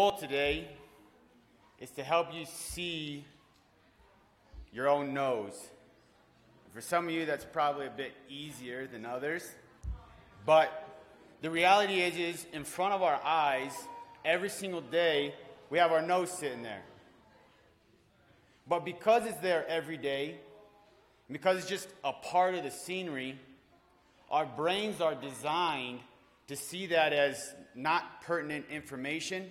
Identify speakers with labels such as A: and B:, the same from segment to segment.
A: goal today is to help you see your own nose. For some of you, that's probably a bit easier than others. But the reality is, is in front of our eyes, every single day, we have our nose sitting there. But because it's there every day, because it's just a part of the scenery, our brains are designed to see that as not pertinent information.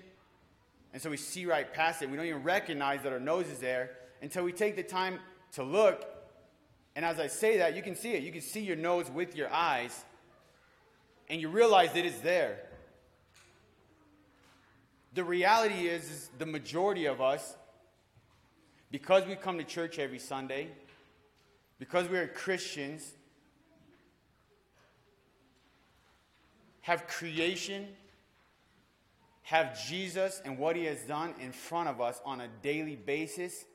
A: And so we see right past it. We don't even recognize that our nose is there until we take the time to look. And as I say that, you can see it. You can see your nose with your eyes, and you realize that it's there. The reality is, is the majority of us, because we come to church every Sunday, because we are Christians, have creation, have Jesus and what he has done in front of us on a daily basis,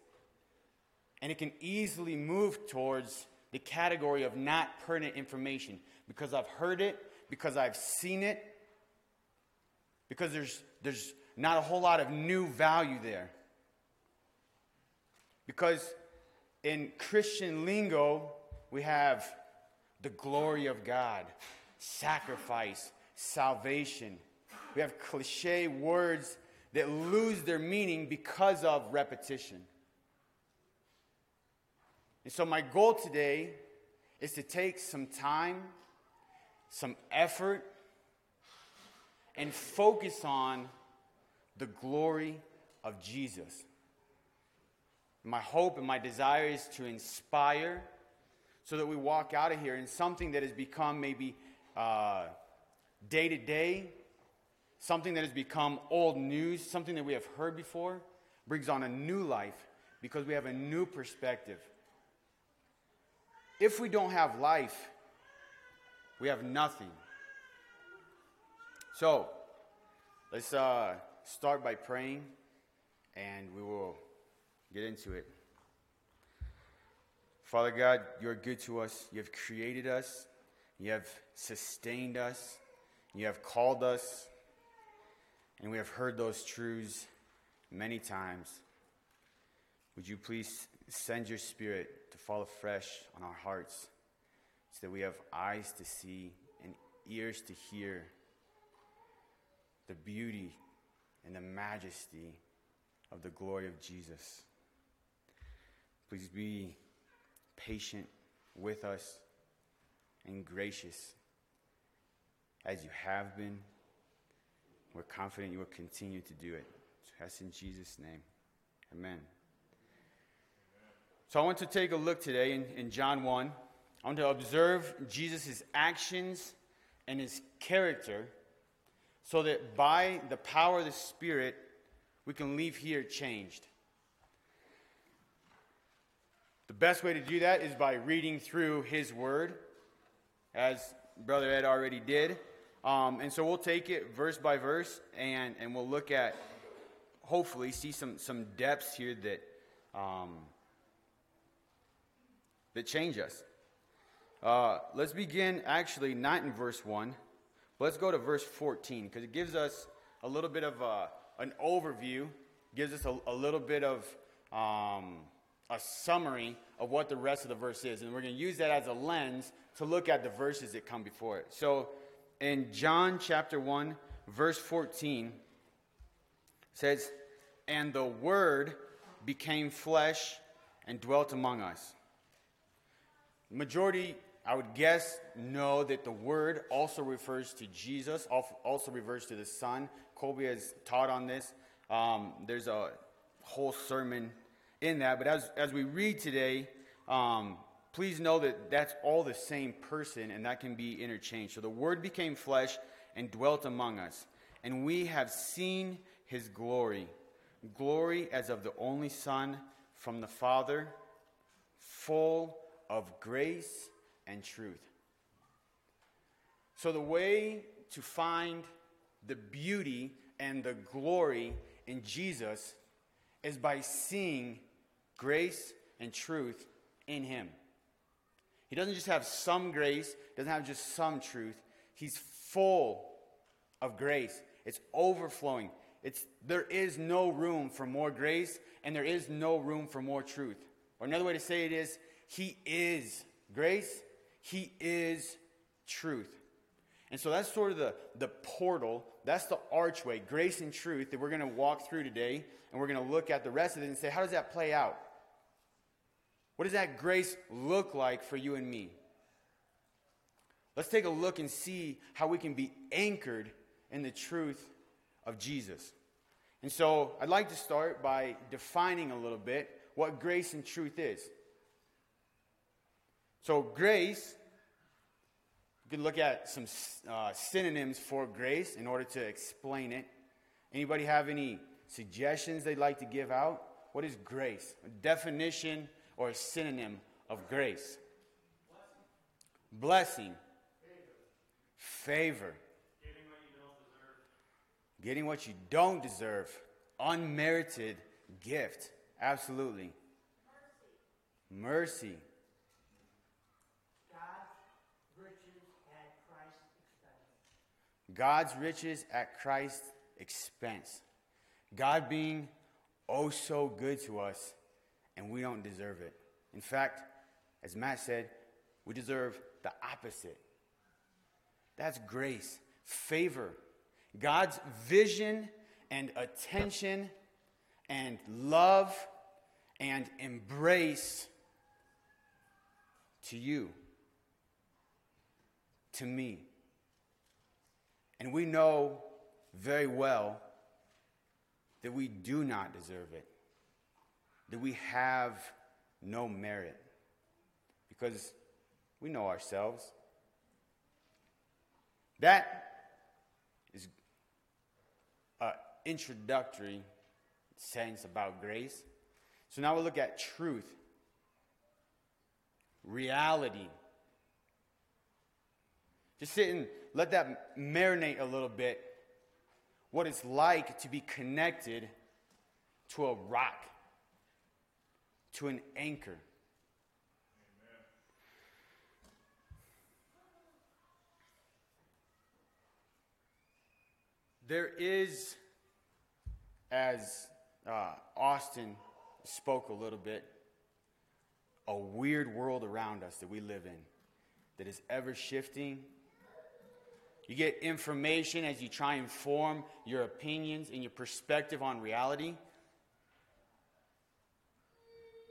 A: and it can easily move towards the category of not pertinent information because I've heard it, because I've seen it, because there's, there's not a whole lot of new value there. Because in Christian lingo, we have the glory of God, sacrifice, salvation. We have cliche words that lose their meaning because of repetition. And so, my goal today is to take some time, some effort, and focus on the glory of Jesus. My hope and my desire is to inspire so that we walk out of here in something that has become maybe day to day, something that has become old news, something that we have heard before, brings on a new life because we have a new perspective. If we don't have life, we have nothing. So, let's uh, start by praying and we will get into it. Father God, you're good to us. You have created us, you have sustained us, you have called us, and we have heard those truths many times. Would you please send your spirit to fall afresh on our hearts so that we have eyes to see and ears to hear the beauty and the majesty of the glory of Jesus. Please be patient with us and gracious as you have been. We're confident you will continue to do it. That's in Jesus' name. Amen. So I want to take a look today in, in John 1. I want to observe Jesus' actions and his character so that by the power of the Spirit, we can leave here changed. The best way to do that is by reading through his word, as Brother Ed already did. Um, and so we'll take it verse by verse and, and we'll look at, hopefully, see some, some depths here that, um, that change us. Uh, let's begin actually not in verse 1, but let's go to verse 14 because it gives us a little bit of uh, an overview, gives us a, a little bit of um, a summary of what the rest of the verse is. And we're going to use that as a lens to look at the verses that come before it. So, in John chapter 1, verse 14, says, And the Word became flesh and dwelt among us. Majority, I would guess, know that the Word also refers to Jesus, also refers to the Son. Colby has taught on this. Um, there's a whole sermon in that, but as, as we read today, um, please know that that's all the same person and that can be interchanged. So the Word became flesh and dwelt among us, and we have seen his glory glory as of the only Son from the Father, full of grace and truth. So, the way to find the beauty and the glory in Jesus is by seeing grace and truth in him. He doesn't just have some grace, doesn't have just some truth. He's full of grace. It's overflowing. It's, there is no room for more grace, and there is no room for more truth. Or another way to say it is, He is grace, He is truth. And so that's sort of the, the portal, that's the archway, grace and truth that we're going to walk through today. And we're going to look at the rest of it and say, how does that play out? What does that grace look like for you and me? Let's take a look and see how we can be anchored in the truth of Jesus. And so I'd like to start by defining a little bit what grace and truth is. So, grace, you can look at some uh, synonyms for grace in order to explain it. Anybody have any suggestions they'd like to give out? What is grace? A definition or a synonym of grace? Blessing. Favor. Getting what you don't deserve. Unmerited gift. Absolutely. Mercy. Mercy. God's riches at Christ's expense. God being oh so good to us, and we don't deserve it. In fact, as Matt said, we deserve the opposite. That's grace, favor, God's vision and attention and love and embrace to you, to me. And we know very well that we do not deserve it, that we have no merit, because we know ourselves. That is an introductory sense about grace. So now we'll look at truth, reality. Just sit and let that marinate a little bit. What it's like to be connected to a rock, to an anchor. Amen. There is, as uh, Austin spoke a little bit, a weird world around us that we live in that is ever shifting you get information as you try and form your opinions and your perspective on reality.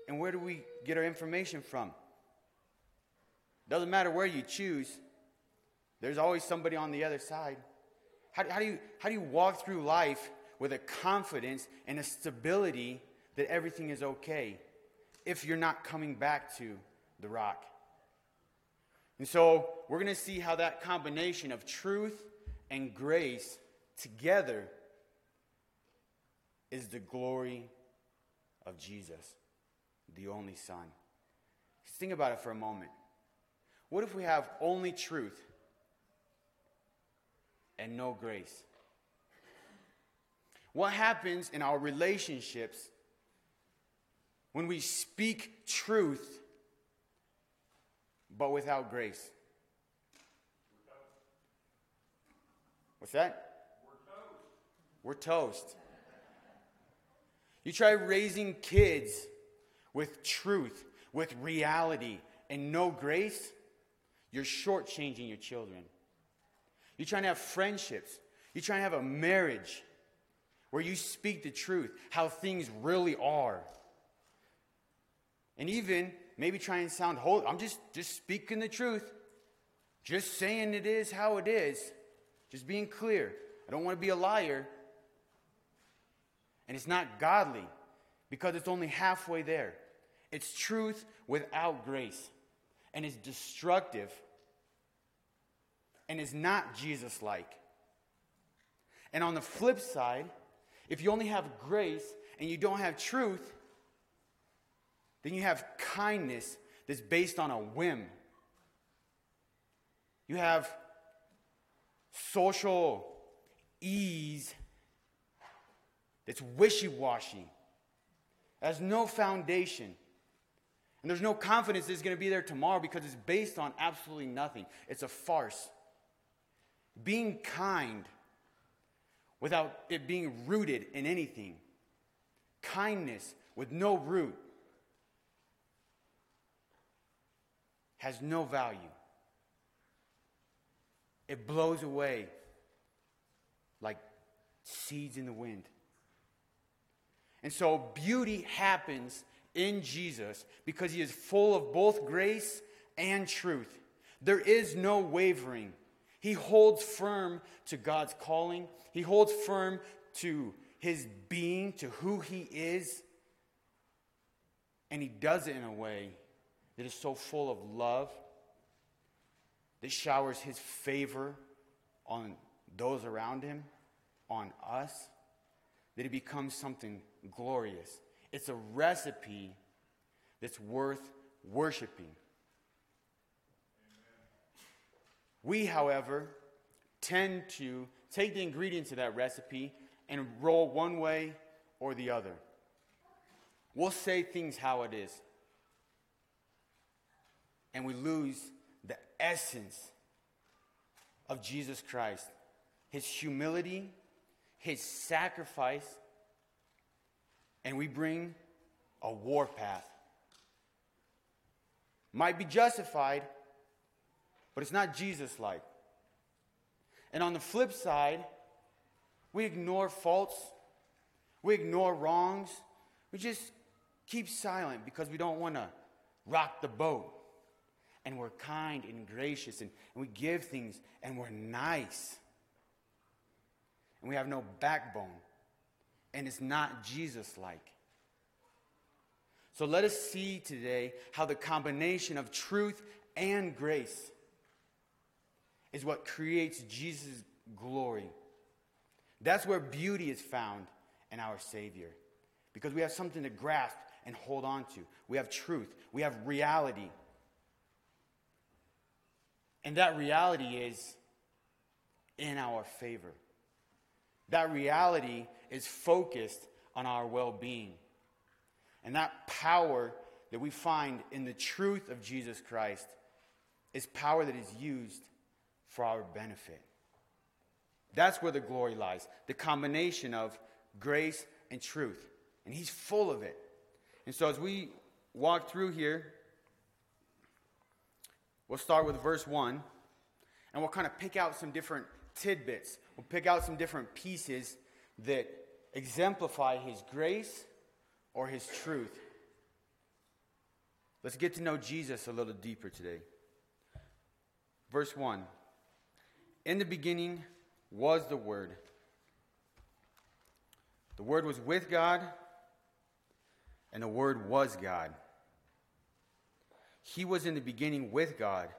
A: And where do we get our information from? Doesn't matter where you choose, there's always somebody on the other side. How, how, do you, how do you walk through life with a confidence and a stability that everything is okay if you're not coming back to the rock? And so we're going to see how that combination of truth and grace together is the glory of Jesus, the only Son. Just think about it for a moment. What if we have only truth and no grace? What happens in our relationships when we speak truth but without grace. What's that? We're toast. We're toast. You try raising kids with truth, with reality, and no grace, you're shortchanging your children. You're trying to have friendships. You're trying to have a marriage where you speak the truth, how things really are. And even maybe try and sound holy. I'm just, just speaking the truth. Just saying it is how it is. Just being clear. I don't want to be a liar. And it's not godly because it's only halfway there. It's truth without grace. And it's destructive. And is not Jesus like. And on the flip side, if you only have grace and you don't have truth, then you have kindness that's based on a whim. You have social ease that's wishy washy, has no foundation. And there's no confidence it's going to be there tomorrow because it's based on absolutely nothing. It's a farce. Being kind without it being rooted in anything. Kindness with no root has no value. It blows away like seeds in the wind. And so beauty happens in Jesus because he is full of both grace and truth. There is no wavering. He holds firm to God's calling, he holds firm to his being, to who he is. And he does it in a way that is so full of love, that showers his favor on those around him, on us, that it becomes something glorious. It's a recipe that's worth worshiping. We, however, tend to take the ingredients of that recipe and roll one way or the other. We'll say things how it is. And we lose the essence of Jesus Christ his humility, his sacrifice, and we bring a warpath. Might be justified, but it's not Jesus like. And on the flip side, we ignore faults, we ignore wrongs, we just keep silent because we don't want to rock the boat. And we're kind and gracious and, and we give things and we're nice. And we have no backbone. And it's not Jesus like. So let us see today how the combination of truth and grace is what creates Jesus' glory. That's where beauty is found in our Savior. Because we have something to grasp and hold on to. We have truth, we have reality. And that reality is in our favor. That reality is focused on our well being. And that power that we find in the truth of Jesus Christ is power that is used for our benefit. That's where the glory lies the combination of grace and truth. And He's full of it. And so as we walk through here, we'll start with verse 1, and we'll kind of pick out some different tidbits. We'll pick out some different pieces that exemplify His grace or His truth. Let's get to know Jesus a little deeper today. Verse 1 In the beginning was the Word. The Word was with God, and the Word was God. He was in the beginning with God.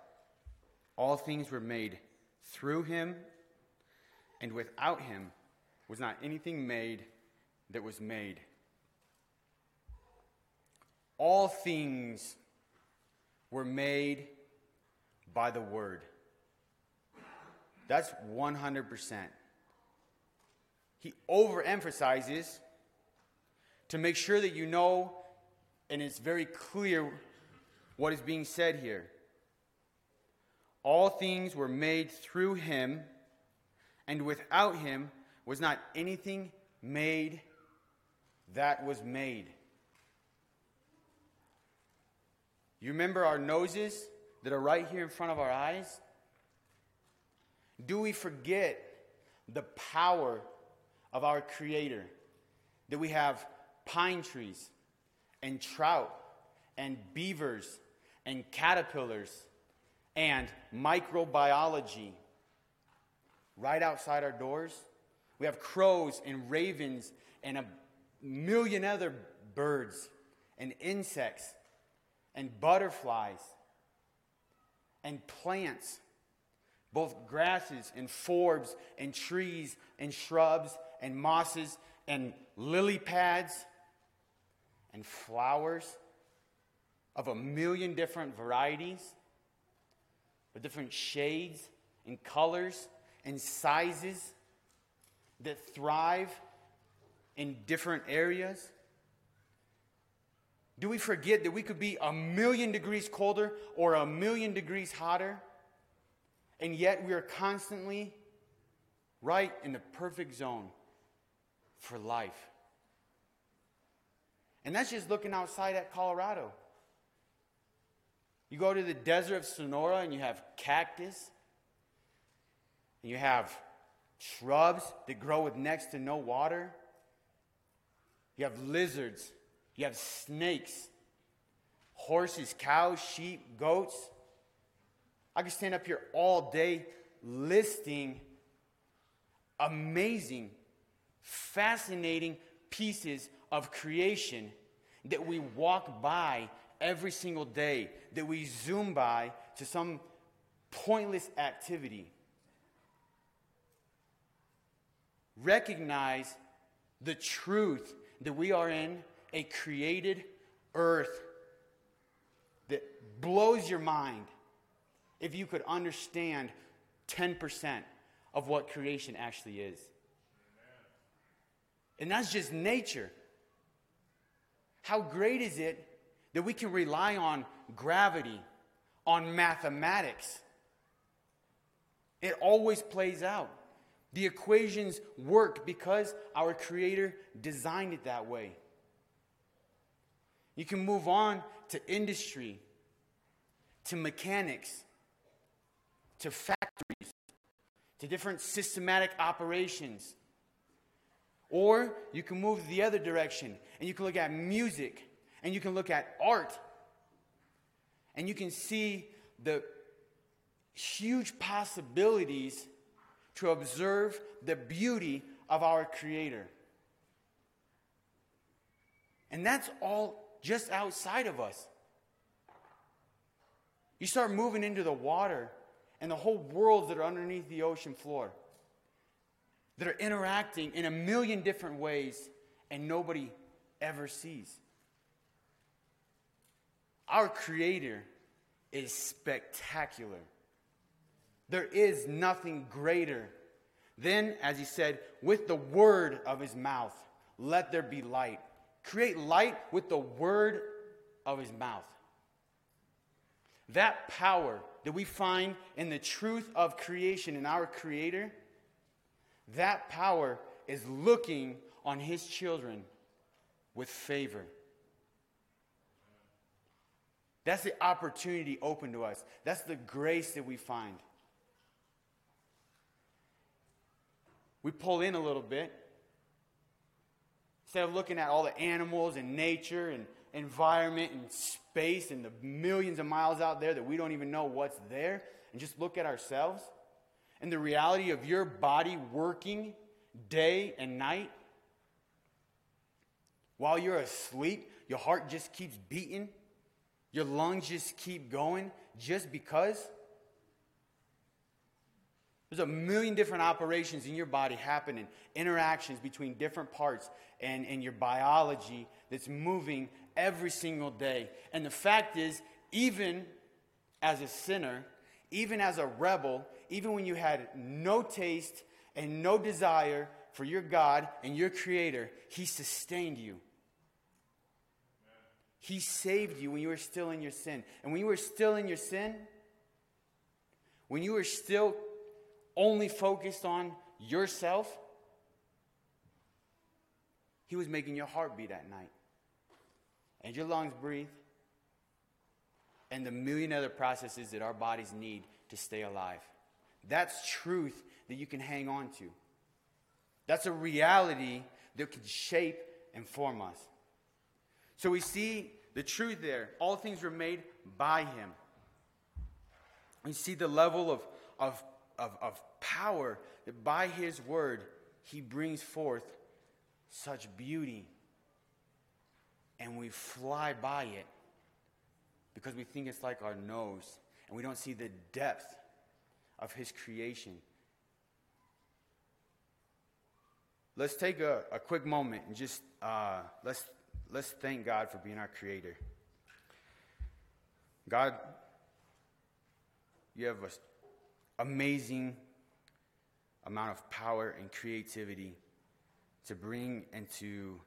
A: All things were made through him, and without him was not anything made that was made. All things were made by the Word. That's 100%. He overemphasizes to make sure that you know and it's very clear what is being said here. All things were made through him, and without him was not anything made that was made. You remember our noses that are right here in front of our eyes? Do we forget the power of our Creator? That we have pine trees and trout and beavers and caterpillars and microbiology right outside our doors? We have crows and ravens and a million other birds and insects and butterflies and plants, both grasses and forbs and trees and shrubs and mosses and lily pads and flowers of a million different varieties, with different shades and colors and sizes that thrive in different areas. Do we forget that we could be a million degrees colder or a million degrees hotter, and yet we are constantly right in the perfect zone for life. And that's just looking outside at Colorado. You go to the desert of Sonora and you have cactus, and you have shrubs that grow with next to no water. You have lizards, you have snakes, horses, cows, sheep, goats. I could stand up here all day listing amazing, fascinating pieces of creation that we walk by every single day, that we zoom by to some pointless activity. Recognize the truth that we are in a created earth that blows your mind if you could understand 10% of what creation actually is. And that's just nature. How great is it that we can rely on gravity, on mathematics? It always plays out. The equations work because our Creator designed it that way. You can move on to industry, to mechanics, to factories, to different systematic operations. Or you can move the other direction and you can look at music and you can look at art and you can see the huge possibilities to observe the beauty of our Creator. And that's all just outside of us. You start moving into the water and the whole worlds that are underneath the ocean floor that are interacting in a million different ways and nobody ever sees. Our Creator is spectacular. There is nothing greater than, as he said, with the word of his mouth, let there be light. Create light with the word of his mouth. That power that we find in the truth of creation in our Creator, that power is looking on his children with favor. That's the opportunity open to us. That's the grace that we find. We pull in a little bit. Instead of looking at all the animals and nature and environment and space and the millions of miles out there that we don't even know what's there, and just look at ourselves and the reality of your body working day and night. While you're asleep, your heart just keeps beating, your lungs just keep going just because there's a million different operations in your body happening, interactions between different parts and, and your biology that's moving every single day. And the fact is, even as a sinner, even as a rebel, even when you had no taste and no desire for your God and your Creator, He sustained you. He saved you when you were still in your sin. And when you were still in your sin, when you were still only focused on yourself, he was making your heart beat at night. And your lungs breathe. And the million other processes that our bodies need to stay alive. That's truth that you can hang on to. That's a reality that can shape and form us. So we see the truth there. All things were made by him. We see the level of, of of, of power that by his word he brings forth such beauty. And we fly by it because we think it's like our nose and we don't see the depth of his creation. Let's take a, a quick moment and just uh, let's, let's thank God for being our creator. God, you have a amazing amount of power and creativity to bring into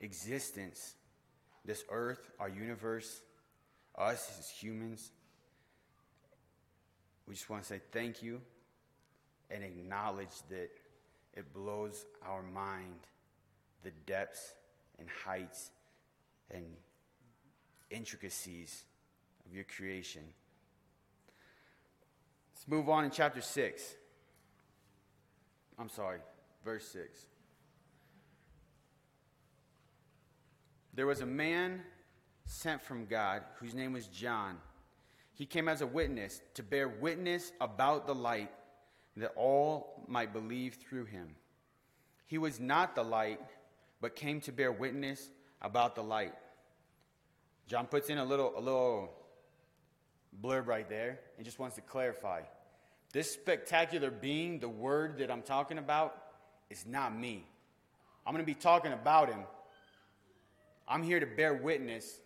A: existence this earth, our universe, us as humans. We just want to say thank you and acknowledge that it blows our mind the depths and heights and intricacies of your creation. Let's move on in chapter 6. I'm sorry, verse 6. There was a man sent from God whose name was John. He came as a witness to bear witness about the light that all might believe through him. He was not the light, but came to bear witness about the light. John puts in a little, a little blurb right there and just wants to clarify. This spectacular being, the word that I'm talking about, is not me. I'm going to be talking about him. I'm here to bear witness,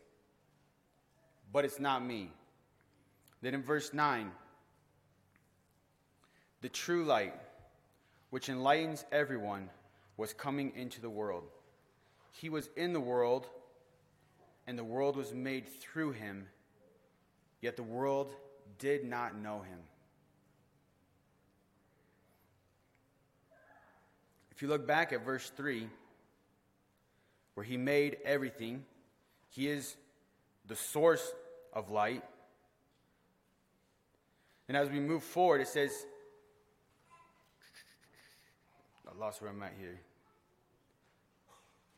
A: but it's not me. Then in verse 9, the true light, which enlightens everyone, was coming into the world. He was in the world, and the world was made through him, yet the world did not know him. If you look back at verse 3, where he made everything, he is the source of light. And as we move forward, it says, I lost where I'm at here.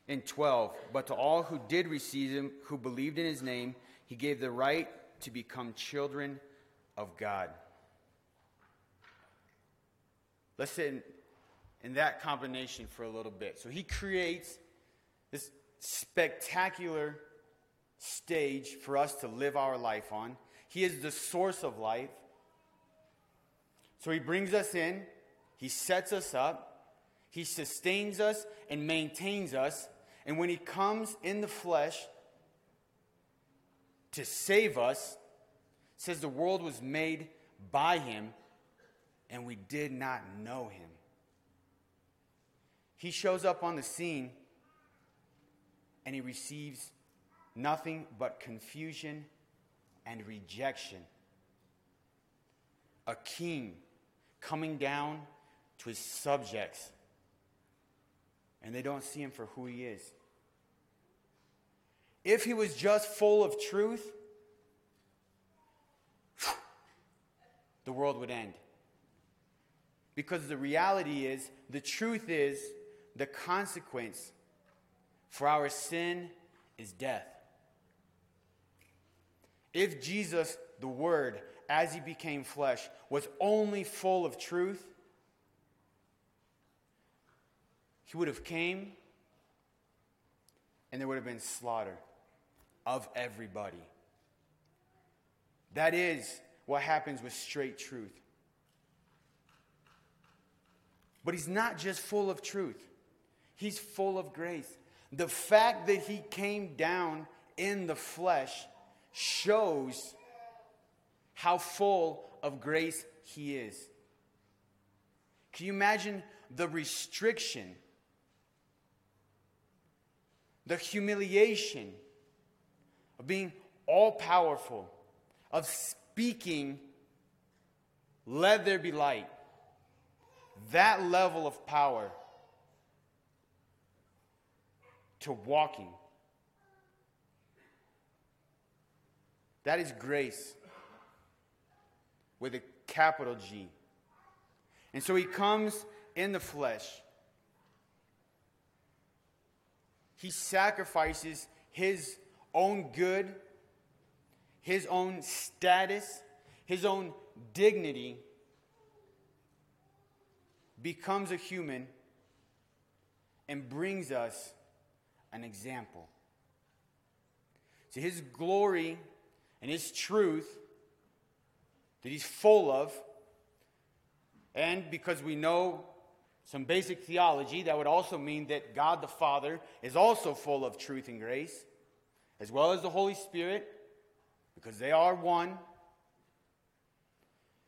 A: In 12, but to all who did receive him, who believed in his name, he gave the right to become children of God. Let's sit in, that combination for a little bit. So he creates this spectacular stage for us to live our life on. He is the source of life. So he brings us in, he sets us up, he sustains us and maintains us. And when he comes in the flesh to save us, says the world was made by him and we did not know him. He shows up on the scene and he receives nothing but confusion and rejection. A king coming down to his subjects, and they don't see him for who he is. If he was just full of truth, the world would end. Because the reality is, the truth is, the consequence for our sin is death. If Jesus, the Word, as he became flesh, was only full of truth, he would have came and there would have been slaughter of everybody. That is what happens with straight truth. But he's not just full of truth, he's full of grace. The fact that he came down in the flesh shows how full of grace he is. Can you imagine the restriction, the humiliation of being all powerful, of speaking, let there be light? That level of power to walking. That is grace with a capital G. And so he comes in the flesh. He sacrifices his own good, his own status, his own dignity, becomes a human, and brings us example. See, his glory and his truth that he's full of, and because we know some basic theology, that would also mean that God the Father is also full of truth and grace, as well as the Holy Spirit, because they are one.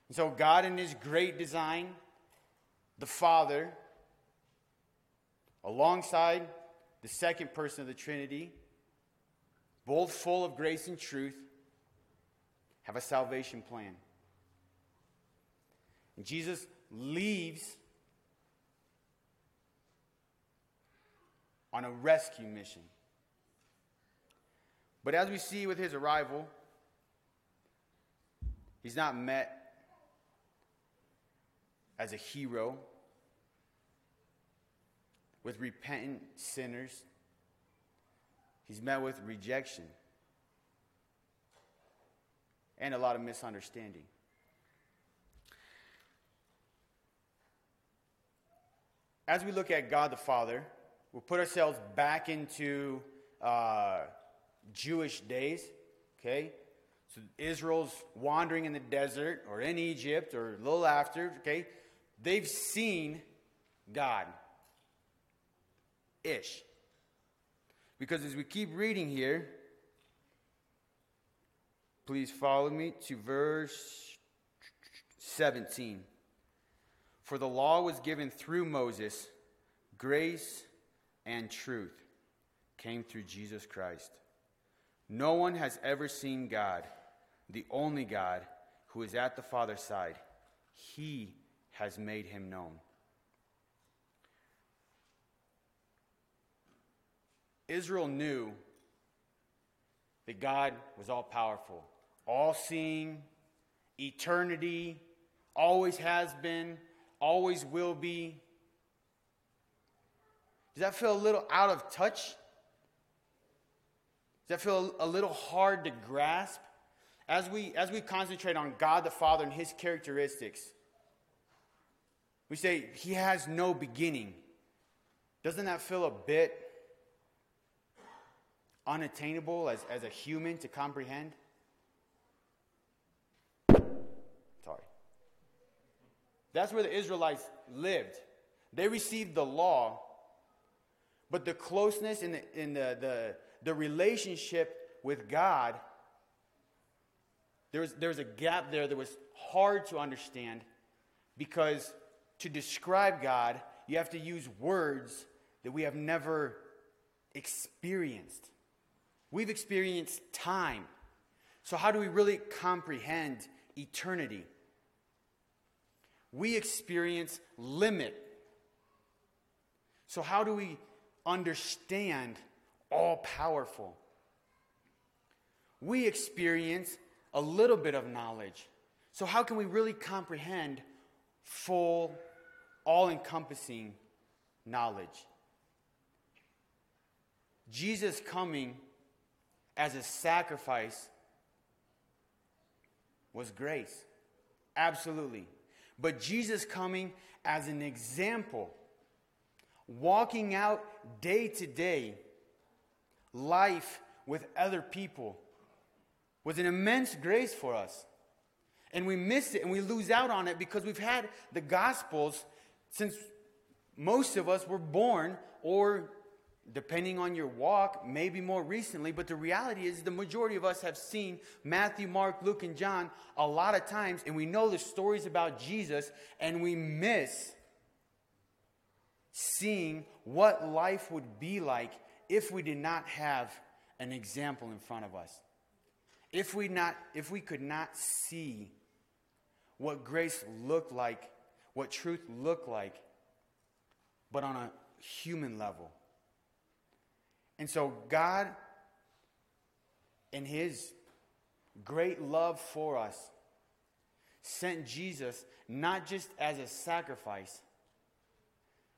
A: And so, God, in his great design, the Father, alongside the second person of the Trinity, both full of grace and truth, have a salvation plan. And Jesus leaves on a rescue mission. But as we see with his arrival, he's not met as a hero with repentant sinners. He's met with rejection and a lot of misunderstanding. As we look at God the Father, we'll put ourselves back into uh, Jewish days, okay? So Israel's wandering in the desert or in Egypt or a little after, okay? They've seen God. Ish. Because as we keep reading here, please follow me to verse 17. For the law was given through Moses, grace and truth came through Jesus Christ. No one has ever seen God, the only God who is at the Father's side. He has made him known. Israel knew that God was all powerful, all seeing, eternity, always has been, always will be. Does that feel a little out of touch? Does that feel a little hard to grasp? As we, as we concentrate on God the Father and His characteristics, we say He has no beginning. Doesn't that feel a bit unattainable as, as a human to comprehend? Sorry. That's where the Israelites lived. They received the law, but the closeness in the, the, the, the relationship with God, there was, there was a gap there that was hard to understand because to describe God, you have to use words that we have never experienced. We've experienced time. So, how do we really comprehend eternity? We experience limit. So, how do we understand all powerful? We experience a little bit of knowledge. So, how can we really comprehend full, all encompassing knowledge? Jesus coming as a sacrifice was grace. Absolutely. But Jesus coming as an example, walking out day to day life with other people, was an immense grace for us. And we miss it and we lose out on it because we've had the Gospels since most of us were born or depending on your walk, maybe more recently, but the reality is the majority of us have seen Matthew, Mark, Luke, and John a lot of times, and we know the stories about Jesus, and we miss seeing what life would be like if we did not have an example in front of us. If we, not, if we could not see what grace looked like, what truth looked like, but on a human level and so, God, in His great love for us, sent Jesus not just as a sacrifice,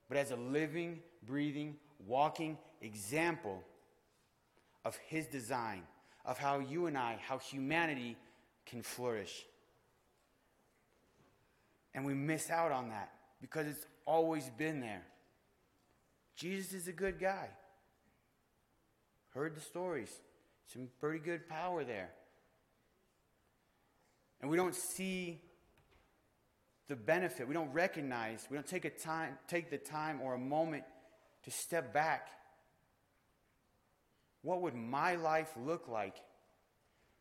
A: but as a living, breathing, walking example of His design, of how you and I, how humanity can flourish. And we miss out on that because it's always been there. Jesus is a good guy. Heard the stories. Some pretty good power there. And we don't see the benefit. We don't recognize, we don't take a time, take the time or a moment to step back. What would my life look like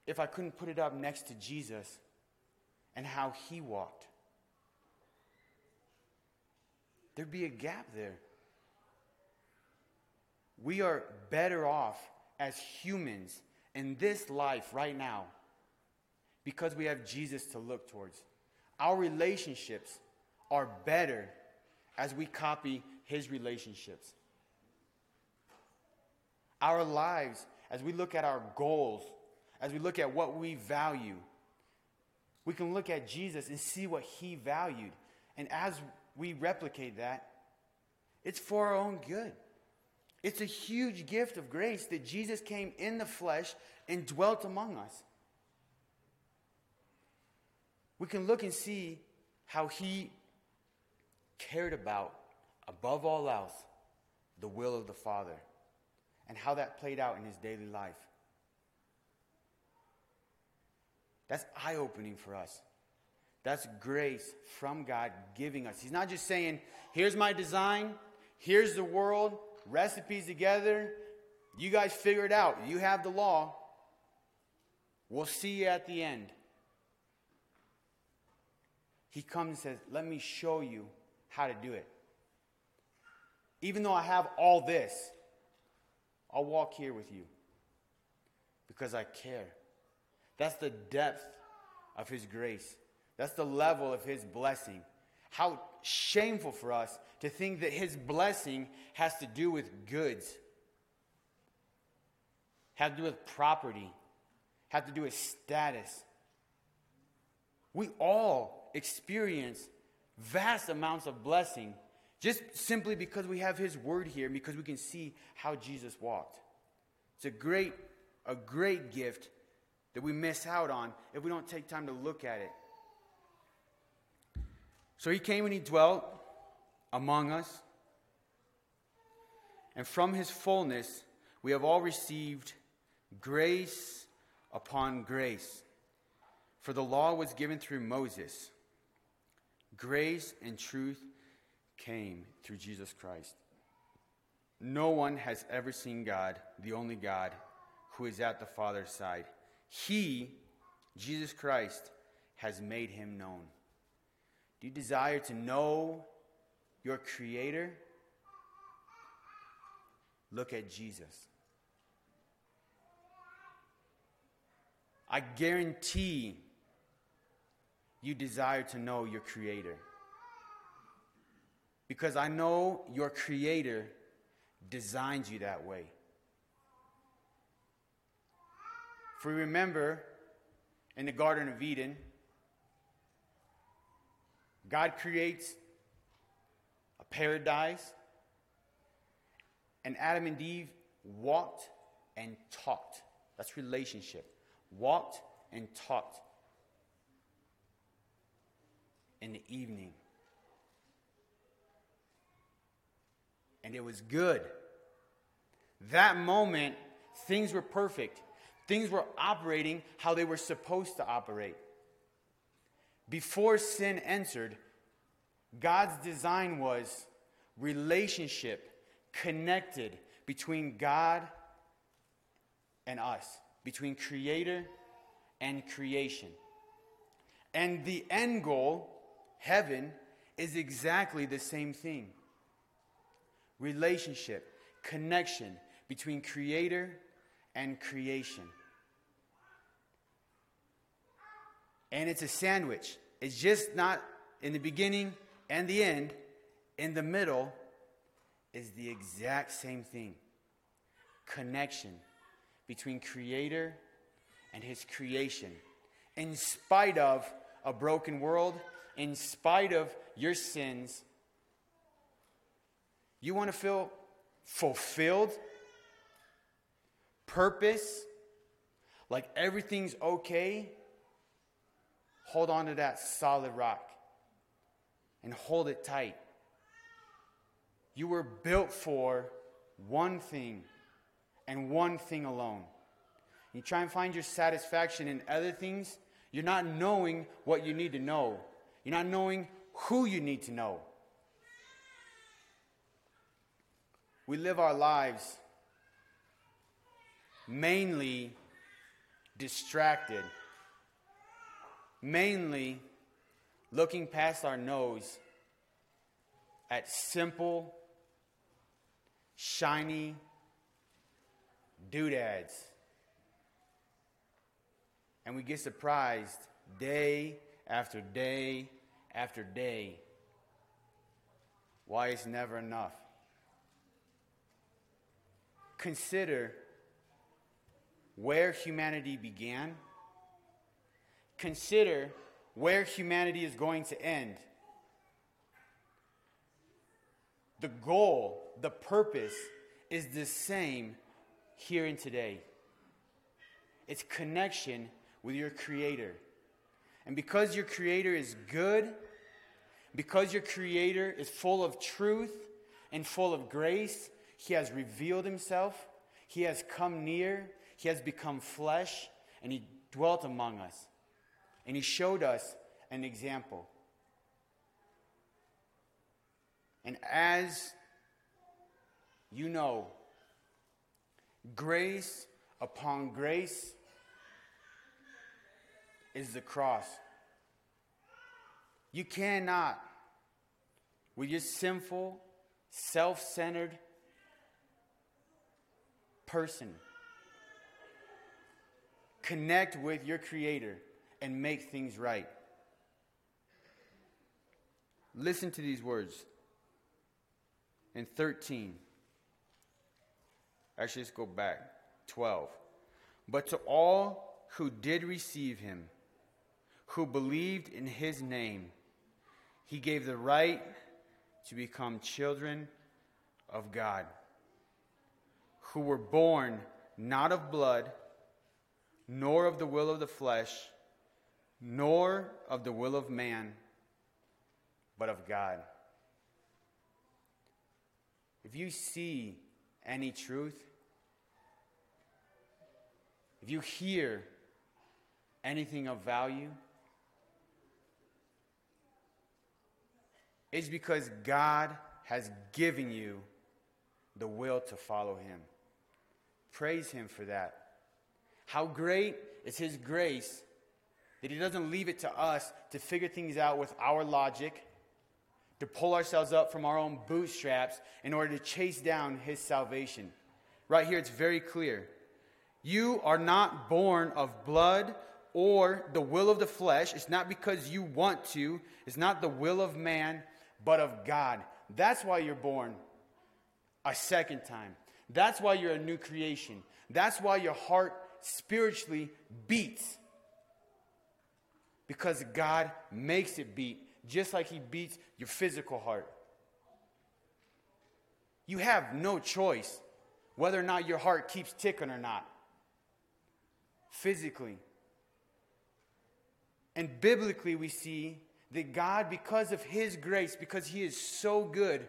A: if I couldn't put it up next to Jesus and how he walked? There'd be a gap there. We are better off as humans in this life right now because we have Jesus to look towards. Our relationships are better as we copy his relationships. our lives, as we look at our goals, as we look at what we value, we can look at Jesus and see what he valued. And as we replicate that, it's for our own good. It's a huge gift of grace that Jesus came in the flesh and dwelt among us. We can look and see how he cared about, above all else, the will of the Father and how that played out in his daily life. That's eye opening for us. That's grace from God giving us. He's not just saying, here's my design, here's the world, recipes together. You guys figure it out. You have the law. We'll see you at the end. He comes and says, Let me show you how to do it. Even though I have all this, I'll walk here with you because I care. That's the depth of His grace. That's the level of His blessing. How shameful for us to think that His blessing has to do with goods, have to do with property, have to do with status. We all experience vast amounts of blessing just simply because we have His Word here, because we can see how Jesus walked. It's a great, a great gift that we miss out on if we don't take time to look at it. So he came and he dwelt among us. And from his fullness, we have all received grace upon grace. For the law was given through Moses, grace and truth came through Jesus Christ. No one has ever seen God, the only God, who is at the Father's side. He, Jesus Christ, has made him known. Do you desire to know your Creator? Look at Jesus. I guarantee you desire to know your Creator. Because I know your Creator designed you that way. We remember in the Garden of Eden, God creates a paradise, and Adam and Eve walked and talked. That's relationship. Walked and talked in the evening. And it was good. That moment, things were perfect. Things were operating how they were supposed to operate. Before sin entered, God's design was relationship connected between God and us, between creator and creation. And the end goal, heaven, is exactly the same thing relationship, connection between creator and creation. And it's a sandwich. It's just not in the beginning and the end. In the middle is the exact same thing connection between Creator and His creation. In spite of a broken world, in spite of your sins, you want to feel fulfilled purpose, like everything's okay, hold on to that solid rock and hold it tight. You were built for one thing and one thing alone. You try and find your satisfaction in other things, you're not knowing what you need to know. You're not knowing who you need to know. We live our lives mainly distracted, mainly looking past our nose at simple, shiny doodads. And we get surprised day after day after day why it's never enough. Consider where humanity began, consider where humanity is going to end. The goal, the purpose is the same here and today. It's connection with your Creator. And because your Creator is good, because your Creator is full of truth and full of grace, He has revealed Himself, He has come near, He has become flesh, and He dwelt among us. And He showed us an example. And as you know, grace upon grace is the cross. You cannot, with your sinful, self centered person, connect with your Creator and make things right. Listen to these words in 13. Actually, let's go back. 12. But to all who did receive him, who believed in his name, he gave the right to become children of God, who were born not of blood, nor of the will of the flesh, nor of the will of man, but of God. If you see any truth, if you hear anything of value, it's because God has given you the will to follow Him. Praise Him for that. How great is His grace that He doesn't leave it to us to figure things out with our logic, to pull ourselves up from our own bootstraps in order to chase down His salvation. Right here, it's very clear. You are not born of blood or the will of the flesh. It's not because you want to, it's not the will of man, but of God. That's why you're born a second time. That's why you're a new creation. That's why your heart spiritually beats. Because God makes it beat, just like He beats your physical heart. You have no choice whether or not your heart keeps ticking or not. Physically. And biblically, we see that God, because of His grace, because He is so good,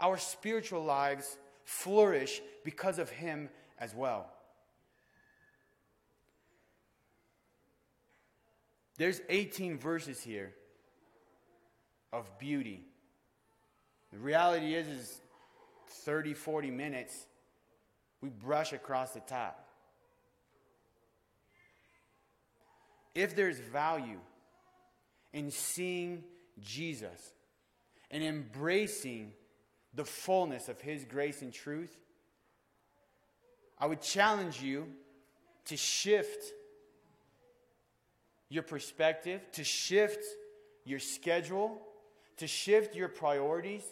A: our spiritual lives flourish because of Him as well. There's 18 verses here of beauty. The reality is, is 30, 40 minutes, we brush across the top. If there's value in seeing Jesus and embracing the fullness of His grace and truth, I would challenge you to shift your perspective, to shift your schedule, to shift your priorities,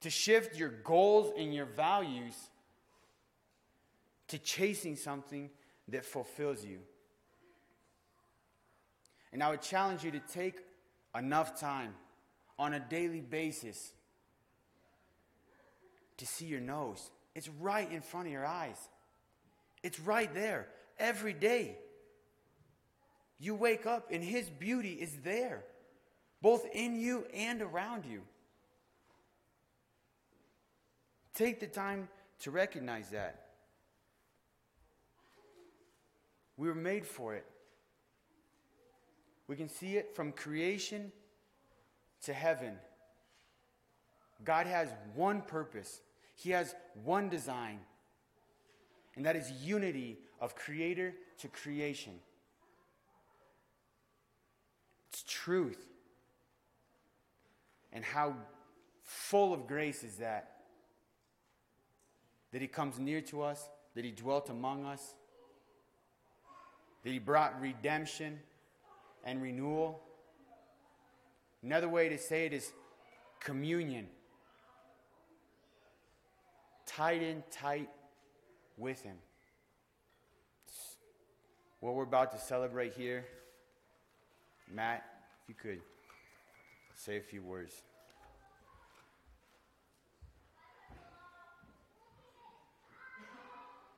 A: to shift your goals and your values to chasing something that fulfills you. And I would challenge you to take enough time on a daily basis to see your nose. It's right in front of your eyes, it's right there every day. You wake up and His beauty is there, both in you and around you. Take the time to recognize that. We were made for it. We can see it from creation to heaven. God has one purpose, He has one design, and that is unity of creator to creation. It's truth. And how full of grace is that? That He comes near to us, that He dwelt among us, that He brought redemption and renewal. Another way to say it is communion. Tied in tight with Him. what we're about to celebrate here, Matt, if you could say a few words.